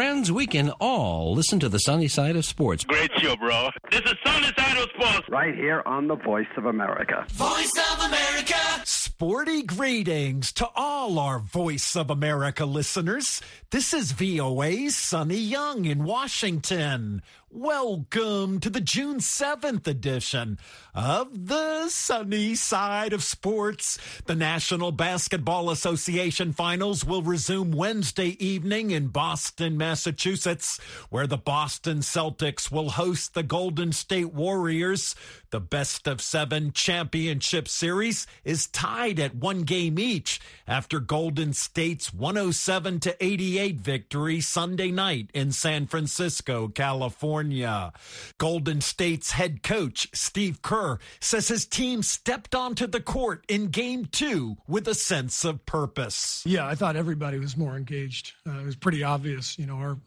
Friends, we can all listen to the sunny side of sports. Great show, bro. This is Sunny Side of Sports. Right here on the Voice of America. Voice of America. Sporty greetings to all our Voice of America listeners. This is VOA's Sonny Young in Washington. Welcome to the June 7th edition of the sunny side of sports. The National Basketball Association finals will resume Wednesday evening in Boston, Massachusetts, where the Boston Celtics will host the Golden State Warriors. The best of seven championship series is tied at one game each after Golden State's 107 to 88 victory Sunday night in San Francisco, California. California. Golden State's head coach, Steve Kerr, says his team stepped onto the court in game two with a sense of purpose. Yeah, I thought everybody was more engaged. Uh, it was pretty obvious, you know, our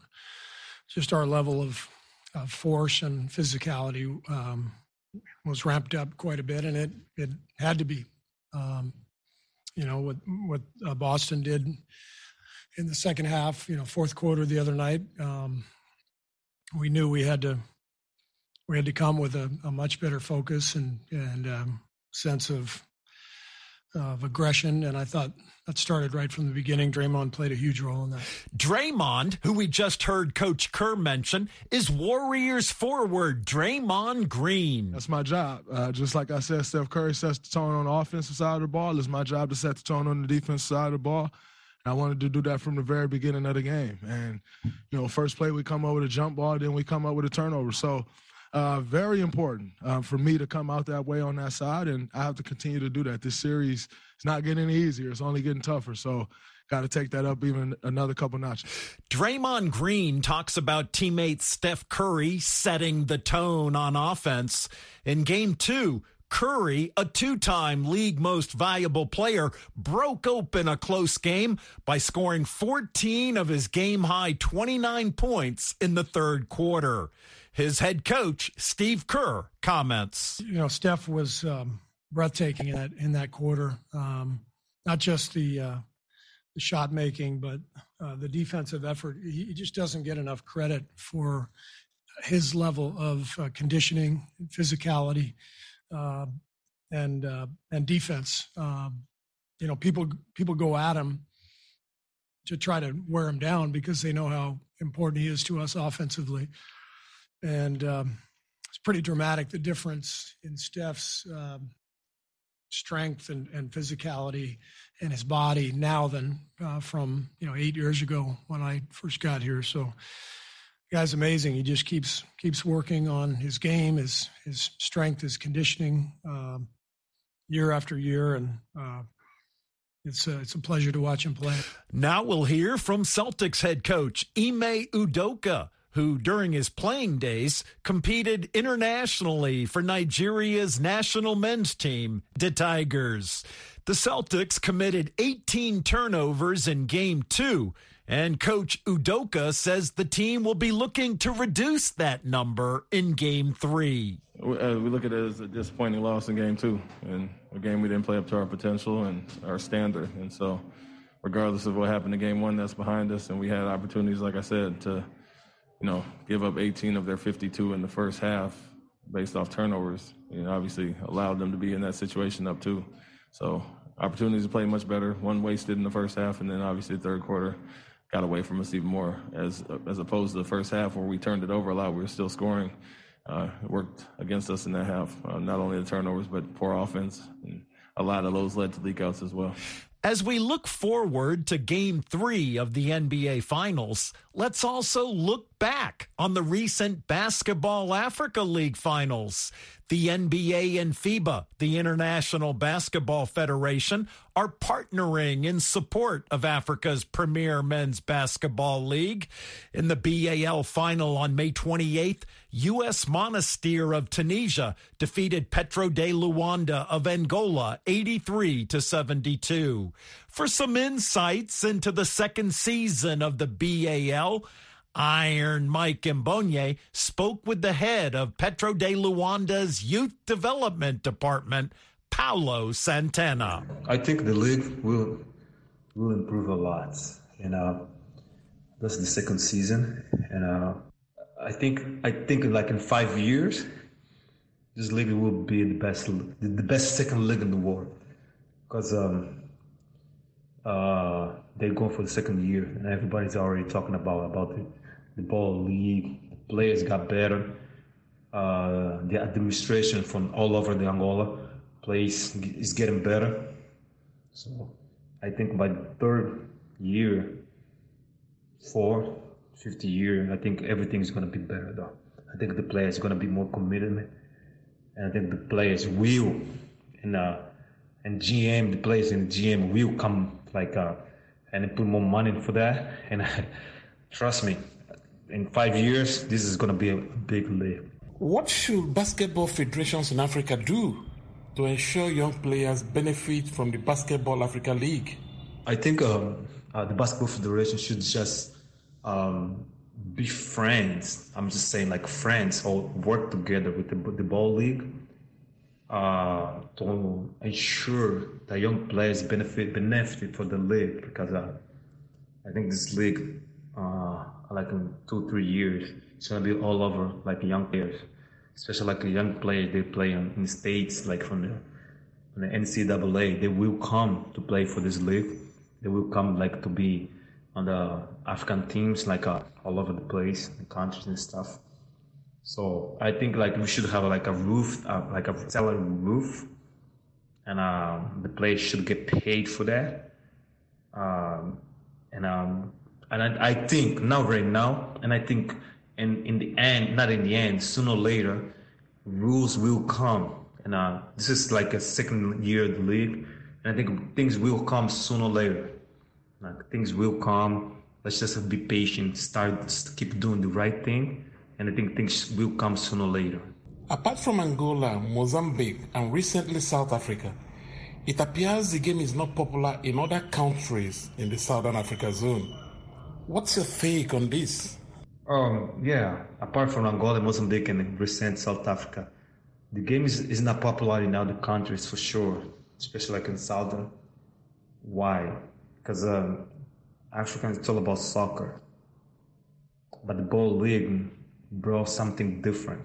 just our level of, of force and physicality um, was ramped up quite a bit, and it it had to be. Um, you know what what uh, Boston did in the second half, you know, fourth quarter the other night. Um, we knew we had to we had to come with a, a much better focus and and um, sense of of aggression, and I thought that started right from the beginning. Draymond played a huge role in that. Draymond, who we just heard Coach Kerr mention, is Warriors forward Draymond Green. That's my job. Uh, just like I said, Steph Curry sets the tone on the offensive side of the ball. It's my job to set the tone on the defensive side of the ball. I wanted to do that from the very beginning of the game. And, you know, first play we come up with a jump ball, then we come up with a turnover. So, uh, very important uh, for me to come out that way on that side, and I have to continue to do that. This series is not getting any easier; it's only getting tougher. So, got to take that up even another couple notches. Draymond Green talks about teammate Steph Curry setting the tone on offense in Game Two. Curry, a two time league most valuable player, broke open a close game by scoring 14 of his game high 29 points in the third quarter. His head coach, Steve Kerr, comments. You know, Steph was um, breathtaking in that, in that quarter. Um, not just the, uh, the shot making, but uh, the defensive effort. He just doesn't get enough credit for his level of uh, conditioning, physicality uh, and uh, and defense. Um, you know, people people go at him to try to wear him down because they know how important he is to us offensively, and um, it's pretty dramatic the difference in Steph's um, strength and, and physicality and his body now than uh, from you know eight years ago when I first got here. So guy's amazing. He just keeps keeps working on his game, his his strength, his conditioning, um, year after year, and uh, it's a, it's a pleasure to watch him play. Now we'll hear from Celtics head coach Ime Udoka. Who, during his playing days, competed internationally for Nigeria's national men's team, the Tigers. The Celtics committed 18 turnovers in game two and Coach Udoka says the team will be looking to reduce that number in game three. We, uh, we look at it as a disappointing loss in game two, and a game we didn't play up to our potential and our standard. And so, regardless of what happened in game one, that's behind us, and we had opportunities, like I said, to you know give up 18 of their 52 in the first half based off turnovers. And obviously allowed them to be in that situation up two. So opportunities to play much better. One wasted in the first half, and then obviously the third quarter got away from us even more. As as opposed to the first half where we turned it over a lot, we were still scoring. Uh, it worked against us in that half. Uh, not only the turnovers, but poor offense. And a lot of those led to leakouts as well. As we look forward to game three of the NBA Finals, let's also look back on the recent Basketball Africa League Finals. The NBA and FIBA, the International Basketball Federation, are partnering in support of Africa's premier men's basketball league. In the BAL final on May 28th, U.S. Monastir of Tunisia defeated Petro de Luanda of Angola 83 to 72. For some insights into the second season of the BAL, Iron Mike Mbonye spoke with the head of Petro de Luanda's Youth Development Department, Paulo Santana. I think the league will will improve a lot. You know, That's the second season, and uh, I think I think like in five years, this league will be the best the best second league in the world because um, uh, they're going for the second year, and everybody's already talking about about the, the ball league. Players got better. Uh, the administration from all over the Angola place is getting better. So I think by the third year, four, fifth year, I think everything is going to be better though. I think the players going to be more committed, and I think the players will, and uh, and GM, the players in GM will come like uh, and put more money for that. And trust me, in five years, this is going to be a big league. What should basketball federations in Africa do to ensure young players benefit from the Basketball Africa League? I think um, uh, the Basketball Federation should just um, be friends. I'm just saying, like friends, or work together with the, the ball league uh, to ensure that young players benefit benefit for the league because uh, I think this league, uh, like in two three years, it's gonna be all over like young players, especially like young players they play in, in states like from the, from the NCAA. They will come to play for this league. They will come like to be on the African teams like uh, all over the place, the countries and stuff. So I think like we should have like a roof, uh, like a salary roof, and um, the players should get paid for that. Um, and um, and I, I, think now, right now, and I think in in the end, not in the end, sooner or later, rules will come. And uh, this is like a second year of the league, and I think things will come sooner or later. Like things will come. Let's just be patient. Start, keep doing the right thing and I think things will come sooner or later. Apart from Angola, Mozambique, and recently South Africa, it appears the game is not popular in other countries in the Southern Africa zone. What's your take on this? Um, yeah, apart from Angola, Mozambique, and recent South Africa, the game is, is not popular in other countries for sure, especially like in Southern. Why? Because um, Africa is all about soccer, but the ball league brought something different.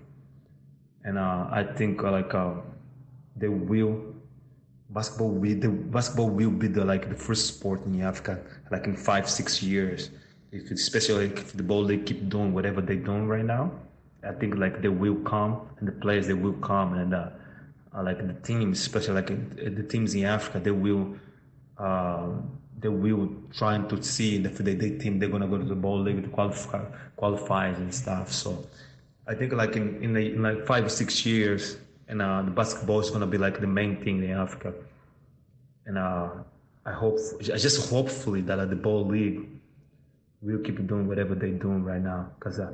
And uh, I think uh, like uh, they will basketball will the basketball will be the like the first sport in Africa like in five six years. If especially if the ball they keep doing whatever they're doing right now, I think like they will come and the players they will come and uh, uh like the teams, especially like the teams in Africa, they will. Uh, they will trying to see if they, they team they're gonna go to the ball league to qualify qualifies and stuff. So I think like in in, the, in like five or six years, and uh, the basketball is gonna be like the main thing in Africa. And uh, I hope I just hopefully that uh, the ball league will keep doing whatever they're doing right now because uh,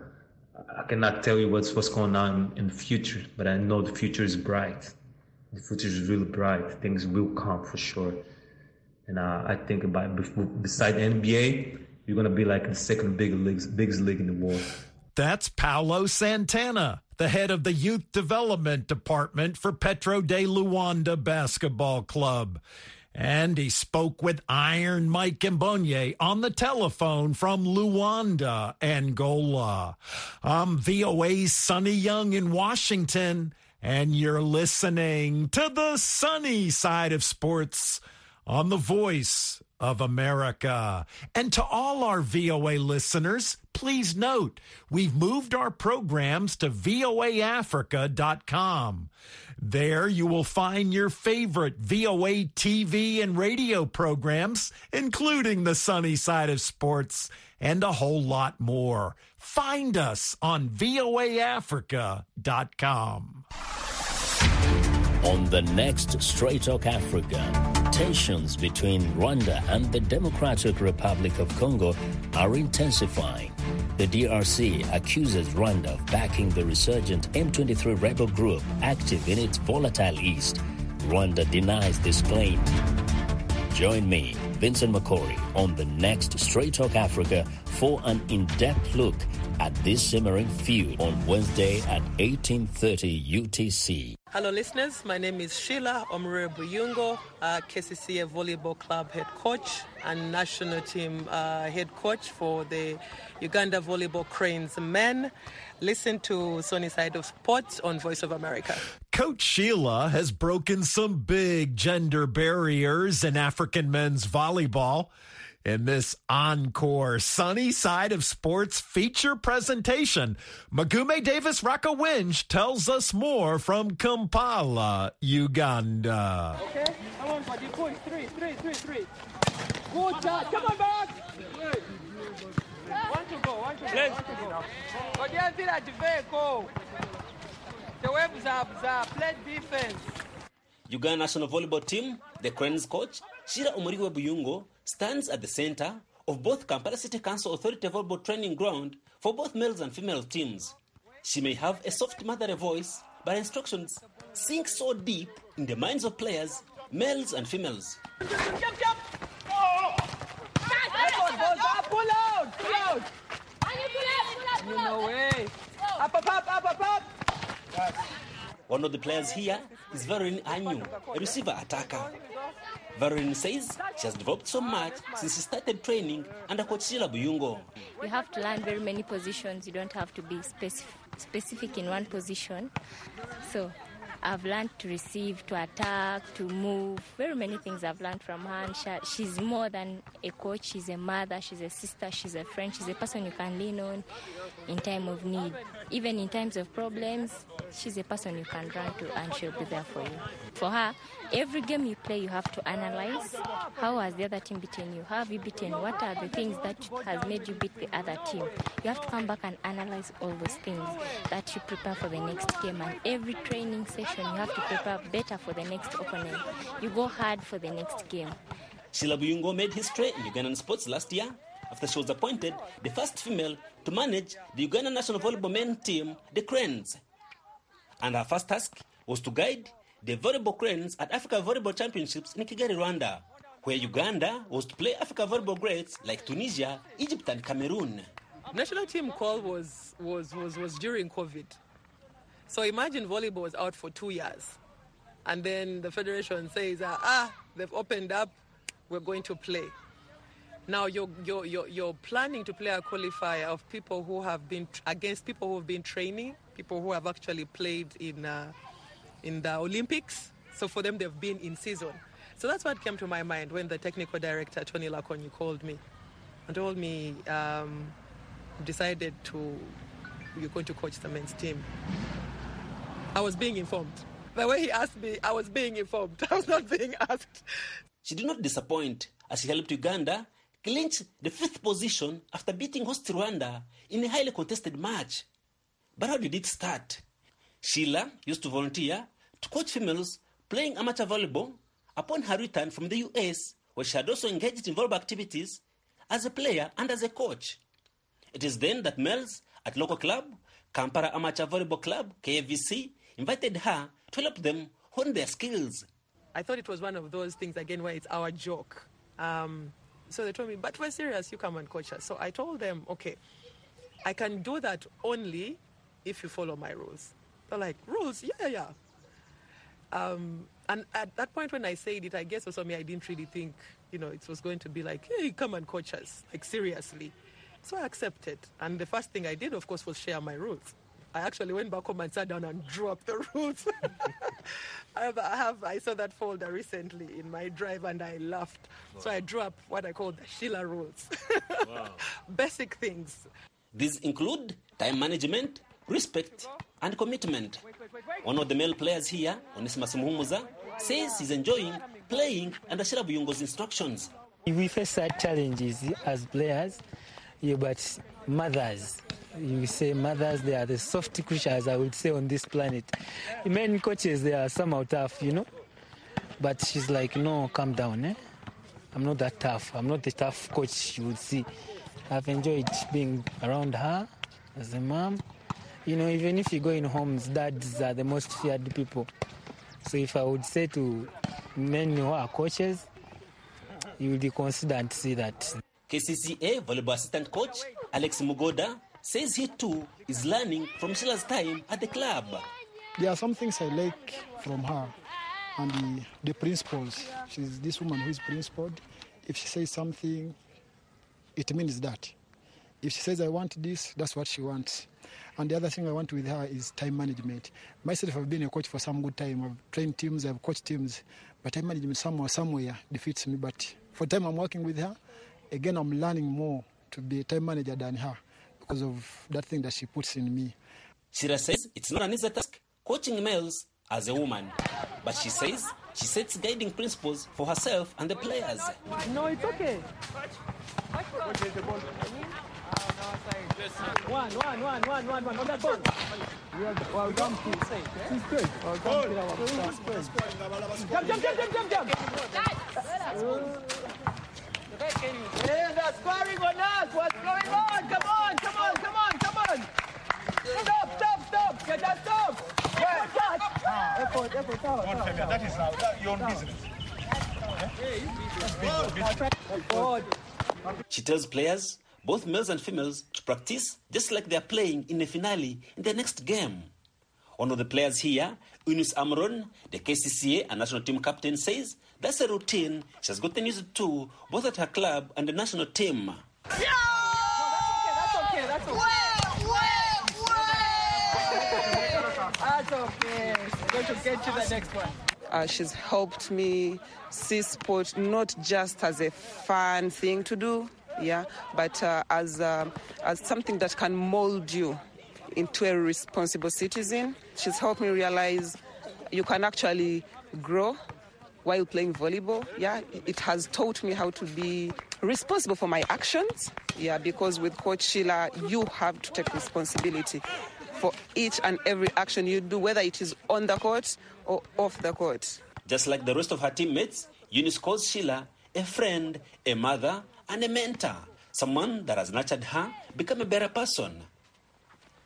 I cannot tell you what's what's going on in the future, but I know the future is bright. The future is really bright. Things will come for sure. And I think about beside NBA, you're to be like the second big leagues, biggest league in the world. That's Paulo Santana, the head of the youth development department for Petro de Luanda Basketball Club. And he spoke with Iron Mike Mbonye on the telephone from Luanda, Angola. I'm VOA's Sonny Young in Washington, and you're listening to the sunny side of sports on the voice of America. And to all our VOA listeners, please note we've moved our programs to voaafrica.com. There you will find your favorite VOA TV and radio programs, including the sunny side of sports and a whole lot more. Find us on voaafrica.com. On the next Straight Talk Africa, tensions between Rwanda and the Democratic Republic of Congo are intensifying. The DRC accuses Rwanda of backing the resurgent M23 rebel group active in its volatile east. Rwanda denies this claim. Join me, Vincent Makori, on the next Straight Talk Africa for an in depth look at this simmering feud on Wednesday at 18:30 UTC. Hello, listeners. My name is Sheila Omure Buyungo, uh, KCCA Volleyball Club head coach and national team uh, head coach for the Uganda Volleyball Cranes men. Listen to Sunny Side of Sports on Voice of America. Coach Sheila has broken some big gender barriers in African men's volleyball. In this encore sunny side of sports feature presentation, Mugume Davis Rwakaringi tells us more from Kampala, Uganda. Okay, come on, buddy. Push. Three, three, three, three. Good job. Come on, back. One to go, one to go, one to go. Odianzira Jiveko. The webs are, are play defense. Uganda national volleyball team, the Cranes coach, Shira Omuriwe Buyungo, stands at the center of both Kampala City Council Authority volleyball training ground for both males and female teams. She may have a soft motherly voice, but her instructions sink so deep in the minds of players, males and females. Jump, jump. Oh. Pull out, pull out. You know way. Up, up, up, up, up, up. One of the players here is Verin Anyu, a receiver attacker. Verin says she has developed so much since she started training under Coach Sheila Buyungo. You have to learn very many positions. You don't have to be specific, specific in one position. So I've learned to receive, to attack, to move. Very many things I've learned from her. And she, she's more than a coach. She's a mother. She's a sister. She's a friend. She's a person you can lean on in time of need. Even in times of problems, she's a person you can run to, and she'll be there for you. For her, every game you play, you have to analyze how has the other team beaten you. How have you beaten? What are the things that has made you beat the other team? You have to come back and analyze all those things that you prepare for the next game. And every training session, you have to prepare better for the next opponent. You go hard for the next game. Sheila Buyungo made history in Ugandan sports last year after she was appointed the first female to manage the Uganda national volleyball men team, the Cranes. And her first task was to guide the volleyball Cranes at Africa Volleyball Championships in Kigali, Rwanda, where Uganda was to play Africa volleyball greats like Tunisia, Egypt, and Cameroon. National team call was, was, was, was during COVID. So imagine volleyball was out for two years. And then the federation says, uh, ah, they've opened up, we're going to play. Now you're, you're, you're, you're planning to play a qualifier of people who have been against people who have been training, people who have actually played in, uh, in the Olympics. So for them, they've been in season. So that's what came to my mind when the technical director, Tony Lakonyi, called me and told me, um, decided to, you're going to coach the men's team. I was being informed. The way he asked me, I was being informed. I was not being asked. She did not disappoint as she helped Uganda clinch the fifth position after beating host Rwanda in a highly contested match. But how did it start? Sheila used to volunteer to coach females playing amateur volleyball upon her return from the US, where she had also engaged in volleyball activities as a player and as a coach. It is then that males at local club, Kampala Amateur Volleyball Club, KVC, invited her to help them hone their skills. I thought it was one of those things again where it's our joke. Um, so they told me, but we're serious, you come and coach us. So I told them, okay, I can do that only if you follow my rules. They're like, rules? Yeah, yeah. Um, and at that point when I said it, I guess also me, I didn't really think, you know, it was going to be like, hey, come and coach us, like seriously. So I accepted. And the first thing I did, of course, was share my rules. I actually went back home and sat down and drew up the rules. I, have, I have I saw that folder recently in my drive and I laughed. Wow. So I drew up what I call the Sheila rules. wow. Basic things. These include time management, respect, and commitment. One of the male players here, Onesimus Muhumuza, says he's enjoying playing under Sheila Buyungo's instructions. We face such challenges as players, yeah, but mothers, you say mothers, they are the soft creatures, I would say, on this planet. Men coaches, they are somehow tough, you know. But she's like, no, calm down, eh? I'm not that tough. I'm not the tough coach you would see. I've enjoyed being around her as a mom. You know, even if you go in homes, dads are the most feared people. So if I would say to men who are coaches, you would consider and see that. KCCA volleyball assistant coach Alex Mugoda says he too is learning from Sheila's time at the club. There are some things I like from her and the, the principles. She's this woman who is principled. If she says something, it means that. If she says, I want this, that's what she wants. And the other thing I want with her is time management. Myself, I've been a coach for some good time. I've trained teams, I've coached teams, but time management somewhere, somewhere defeats me. But for time I'm working with her, again, I'm learning more to be a time manager than her because of that thing that she puts in me. Shira says it's not an easy task coaching males as a woman, but she says she sets guiding principles for herself and the players. No, it's okay. One, one, one, one, one, one. On that ball. Well done, kid. She's good. Well done, kid. Jump, jump, jump, jump, jump, jump. Hey, they're scoring on us. What's going on? Come on, come on, come on, come on. Stop, stop, stop. Get that stop. Effort. Effort, effort, tower, tower, tower. That is uh, that, your own business. She tells players, both males and females, to practice just like they are playing in a finale in the next game. One of the players here, Eunice Amron, the KCCA and national team captain, says that's a routine she has gotten used to both at her club and the national team. That's okay, that's okay. That's okay. Going to get to the next one. Uh, she's helped me see sport not just as a fun thing to do, yeah, but uh, as uh, as something that can mold you into a responsible citizen. She's helped me realize you can actually grow while playing volleyball. Yeah, it has taught me how to be responsible for my actions. Yeah, because with Coach Sheila, you have to take responsibility for each and every action you do, whether it is on the court or off the court. Just like the rest of her teammates, Eunice calls Sheila a friend, a mother, and a mentor, someone that has nurtured her become a better person.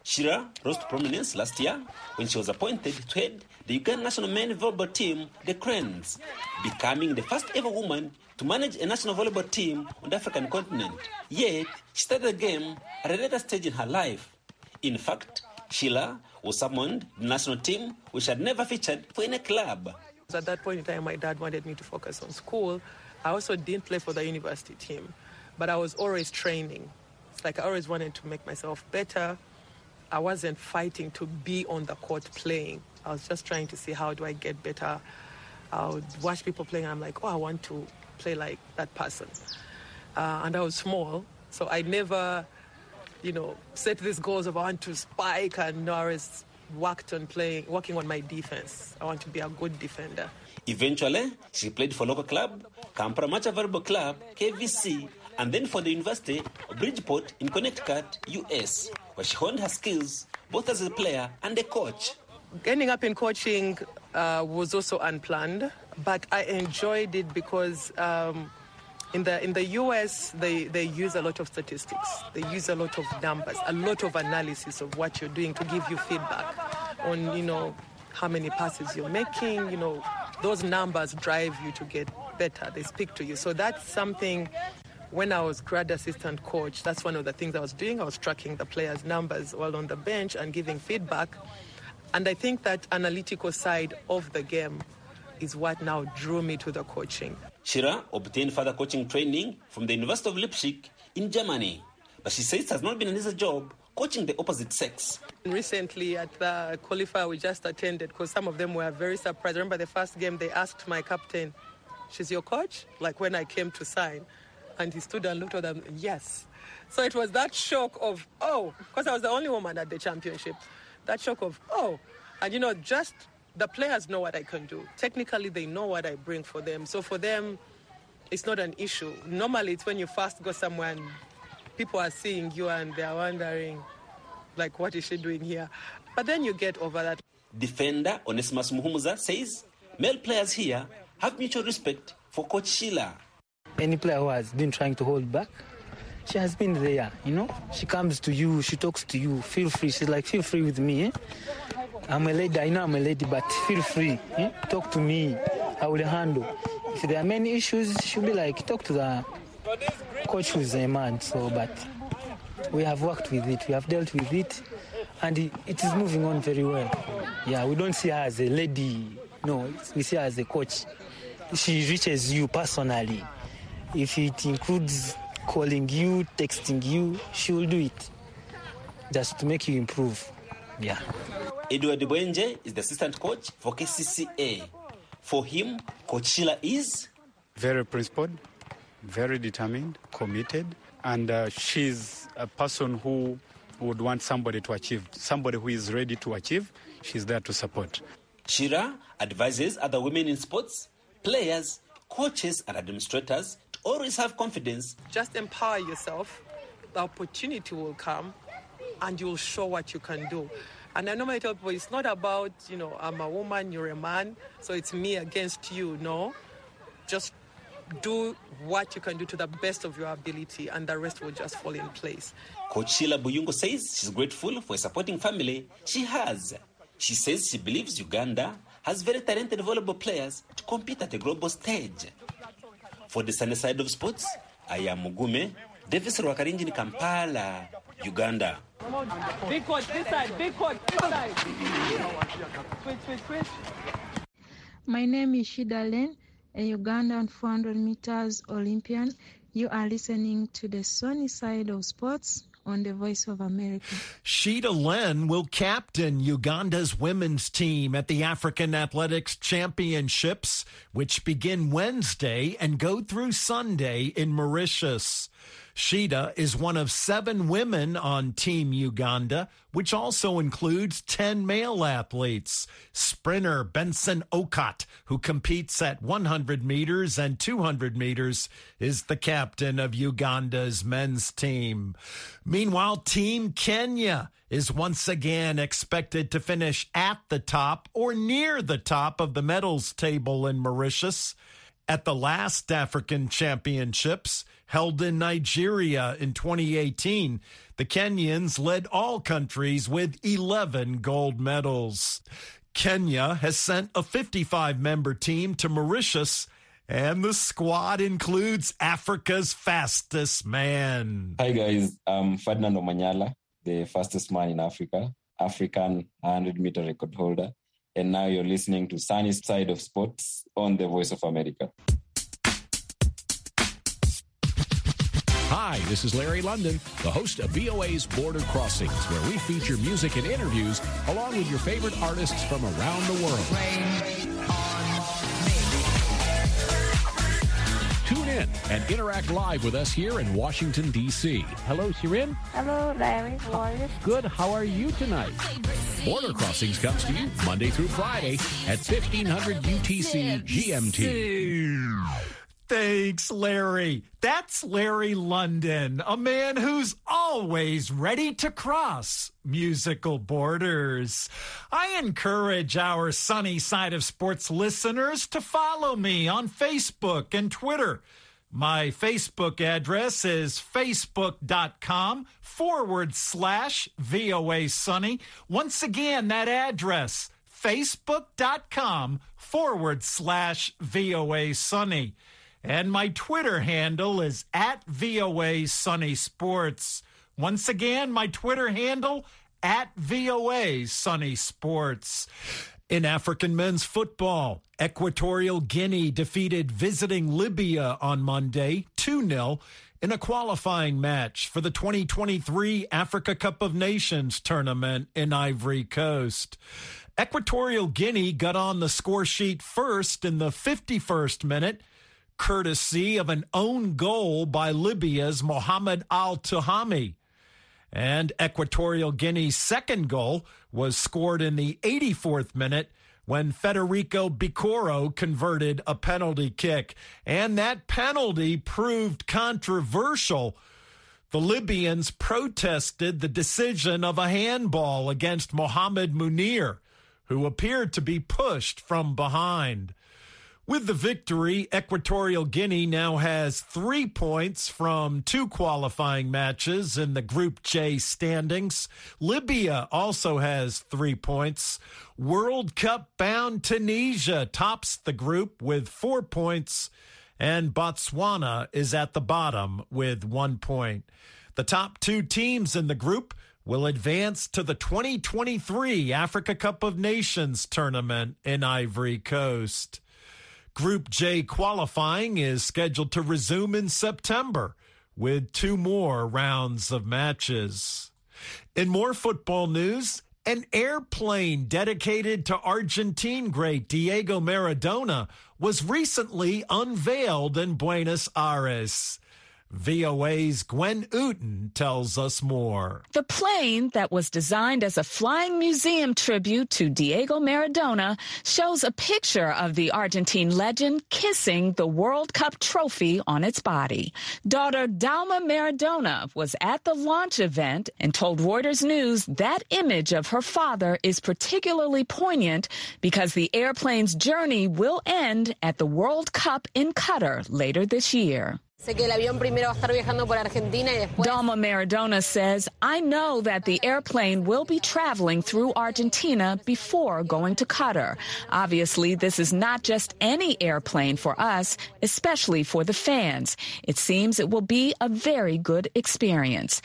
Shira rose to prominence last year when she was appointed to head the Uganda national men's volleyball team, the Cranes, becoming the first ever woman to manage a national volleyball team on the African continent. Yet, she started the game at a later stage in her life. In fact, Sheila was summoned the national team, which had never featured for any club. At that point in time, my dad wanted me to focus on school. I also didn't play for the university team, but I was always training. It's like I always wanted to make myself better. I wasn't fighting to be on the court playing. I was just trying to see how do I get better. I would watch people playing. I'm like, oh, I want to play like that person. Uh, and I was small, so I never, you know, set these goals of I want to spike. And no, I was worked on playing, working on my defense. I want to be a good defender. Eventually, she played for local club, Kampala Amateur Volleyball Club, KVC, and then for the University Bridgeport in Connecticut, US, where she honed her skills both as a player and a coach. Ending up in coaching uh, was also unplanned, but I enjoyed it because um, in the in the US they, they use a lot of statistics, they use a lot of numbers, a lot of analysis of what you're doing to give you feedback on you know how many passes you're making. You know those numbers drive you to get better. They speak to you, so that's something when I was grad assistant coach, that's one of the things I was doing. I was tracking the players' numbers while on the bench and giving feedback. And I think that analytical side of the game is what now drew me to the coaching. Shira obtained further coaching training from the University of Leipzig in Germany. But she says it has not been an easy job coaching the opposite sex. Recently at the qualifier we just attended, because some of them were very surprised. I remember the first game they asked my captain, She's your coach? Like when I came to sign. And he stood and looked at them, yes. So it was that shock of, oh, because I was the only woman at the championship. That shock of, oh. And you know, just the players know what I can do. Technically, they know what I bring for them. So for them, it's not an issue. Normally, it's when you first go somewhere and people are seeing you and they're wondering, like, what is she doing here? But then you get over that. Defender Onesimus Muhumuza says male players here have mutual respect for Coach Sheila. Any player who has been trying to hold back, she has been there, you know. She comes to you, she talks to you, feel free. She's like, feel free with me. Eh? I'm a lady, I know I'm a lady, but feel free. Eh? Talk to me, I will handle. If there are many issues, she'll be like, talk to the coach who's a man. So, but we have worked with it, we have dealt with it, and it is moving on very well. Yeah, we don't see her as a lady, no, we see her as a coach. She reaches you personally. If it includes calling you, texting you, she will do it just to make you improve. Yeah. Edward Bwenje is the assistant coach for KCCA. For him, Coach Sheila is very principled, very determined, committed, and uh, she's a person who would want somebody to achieve, somebody who is ready to achieve. She's there to support. Shira advises other women in sports, players, coaches, and administrators to always have confidence. Just empower yourself. The opportunity will come, and you'll show what you can do. And I normally tell people it's not about, you know, I'm a woman, you're a man, so it's me against you. No. Just do what you can do to the best of your ability, and the rest will just fall in place. Coach Sheila Buyungo says she's grateful for a supporting family she has. She says she believes Uganda has very talented volleyball players to compete at the global stage. For the sunny side of sports, I am Mugume, Davis Rwakarinji ni Kampala, Uganda. Big court, this side, big court, this side. Switch, switch, switch. My name is Shida Len, a Ugandan 400 meters Olympian. You are listening to the sunny side of sports on the Voice of America. Shida Leni will captain Uganda's women's team at the African Athletics Championships, which begin Wednesday and go through Sunday in Mauritius. Shida is one of seven women on Team Uganda, which also includes 10 male athletes. Sprinter Benson Okot, who competes at 100 meters and 200 meters, is the captain of Uganda's men's team. Meanwhile, Team Kenya is once again expected to finish at the top or near the top of the medals table in Mauritius. At the last African Championships, held in Nigeria in 2018, the Kenyans led all countries with 11 gold medals. Kenya has sent a 55 member team to Mauritius, and the squad includes Africa's fastest man. Hi, guys. I'm Ferdinand Omanyala, the fastest man in Africa, African 100 meter record holder. And now you're listening to Sunny Side of Sports on the Voice of America. Hi, this is Larry London, the host of VOA's Border Crossings, where we feature music and interviews along with your favorite artists from around the world. In and interact live with us here in Washington, D.C. Hello, Shirin. Hello, Larry. How are you? Good. How are you tonight? Border Crossings comes to you Monday through Friday at 1500 UTC GMT. Thanks, Larry. That's Larry London, a man who's always ready to cross musical borders. I encourage our sunny side of sports listeners to follow me on Facebook and Twitter. My Facebook address is facebook.com forward slash VOA Sunny. Once again, that address, facebook.com forward slash VOA Sunny. And my Twitter handle is at VOA Sunny Sports. Once again, my Twitter handle at VOA Sunny Sports. In African men's football, Equatorial Guinea defeated visiting Libya on Monday 2 0 in a qualifying match for the 2023 Africa Cup of Nations tournament in Ivory Coast. Equatorial Guinea got on the score sheet first in the 51st minute courtesy of an own goal by Libya's Mohamed Al Tahami. And Equatorial Guinea's second goal was scored in the 84th minute when Federico Bikoro converted a penalty kick. And that penalty proved controversial. The Libyans protested the decision of a handball against Mohamed Munir, who appeared to be pushed from behind. With the victory, Equatorial Guinea now has three points from two qualifying matches in the Group J standings. Libya also has three points. World Cup bound Tunisia tops the group with four points, and Botswana is at the bottom with one point. The top two teams in the group will advance to the 2023 Africa Cup of Nations tournament in Ivory Coast. Group J qualifying is scheduled to resume in September with two more rounds of matches. In more football news, an airplane dedicated to Argentine great Diego Maradona was recently unveiled in Buenos Aires. VOA's Gwen Outen tells us more. The plane that was designed as a flying museum tribute to Diego Maradona shows a picture of the Argentine legend kissing the World Cup trophy on its body. Daughter Dalma Maradona was at the launch event and told Reuters News that image of her father is particularly poignant because the airplane's journey will end at the World Cup in Qatar later this year. Sé Maradona says, I know that the airplane will be traveling through Argentina before going to Qatar. Obviously, this is not just any airplane for us, especially for the fans. It seems it will be a very good experience.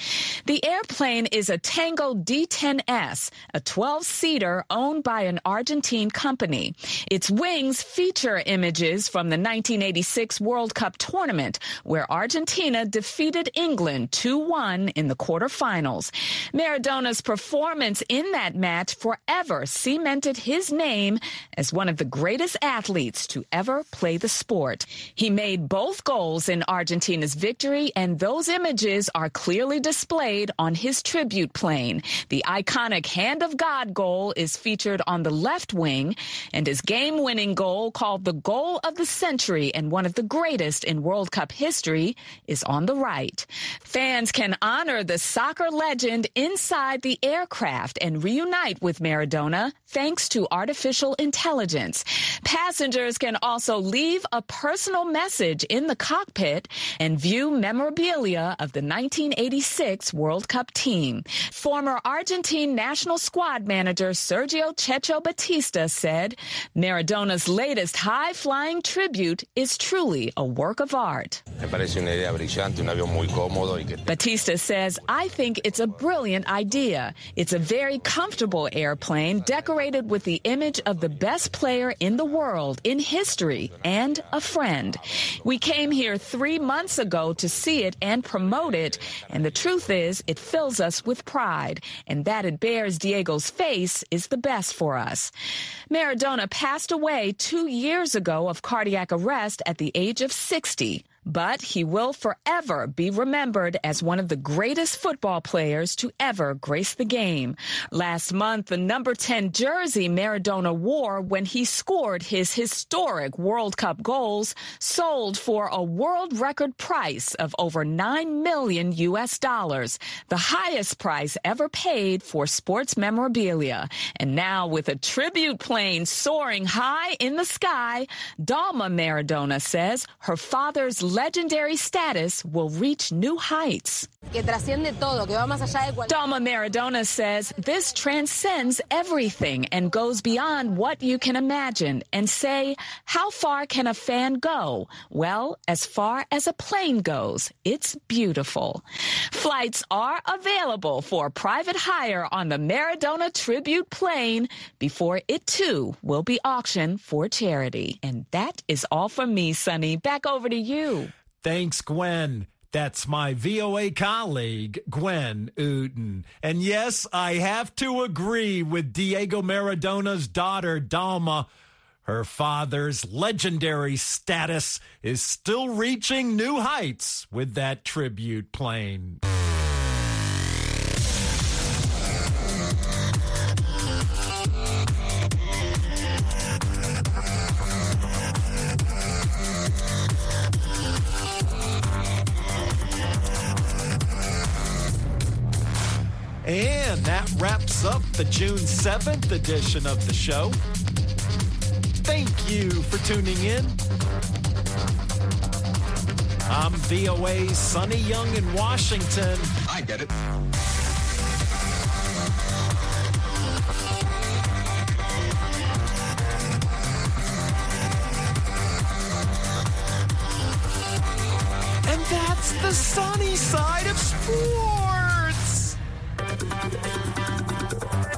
The airplane is a Tango D10S, a 12 seater owned by an Argentine company. Its wings feature images from the 1986 World Cup tournament where Argentina defeated England 2-1 in the quarterfinals. Maradona's performance in that match forever cemented his name as one of the greatest athletes to ever play the sport. He made both goals in Argentina's victory, and those images are clearly displayed on his tribute plane. The iconic Hand of God goal is featured on the left wing, and his game-winning goal, called the goal of the century and one of the greatest in World Cup history, history is on the right. Fans can honor the soccer legend inside the aircraft and reunite with Maradona thanks to artificial intelligence. Passengers can also leave a personal message in the cockpit and view memorabilia of the 1986 World Cup team. Former Argentine national squad manager Sergio Checho Batista said Maradona's latest high-flying tribute is truly a work of art. Batista says, I think it's a brilliant idea. It's a very comfortable airplane decorated with the image of the best player in the world, in history, and a friend. We came here three months ago to see it and promote it, and the truth is, it fills us with pride, and that it bears Diego's face is the best for us. Maradona passed away two years ago of cardiac arrest at the age of 60 but he will forever be remembered as one of the greatest football players to ever grace the game. Last month, the number 10 jersey Maradona wore when he scored his historic World Cup goals sold for a world record price of over 9 million US dollars, the highest price ever paid for sports memorabilia. And now with a tribute plane soaring high in the sky, Dalma Maradona says her father's legendary status will reach new heights. Que trasciende todo, que va más allá de cualquier. Dalma Maradona says this transcends everything and goes beyond what you can imagine and say, how far can a fan go? Well, as far as a plane goes, it's beautiful. Flights are available for private hire on the Maradona Tribute plane before it too will be auctioned for charity. And that is all from me, Sonny. Back over to you. Thanks, Gwen. That's my VOA colleague, Gwen Outen. And yes, I have to agree with Diego Maradona's daughter, Dalma. Her father's legendary status is still reaching new heights with that tribute plane. And that wraps up the June 7th edition of the show. Thank you for tuning in. I'm VOA's Sonny Young in Washington. I get it. And that's the sunny side of sports.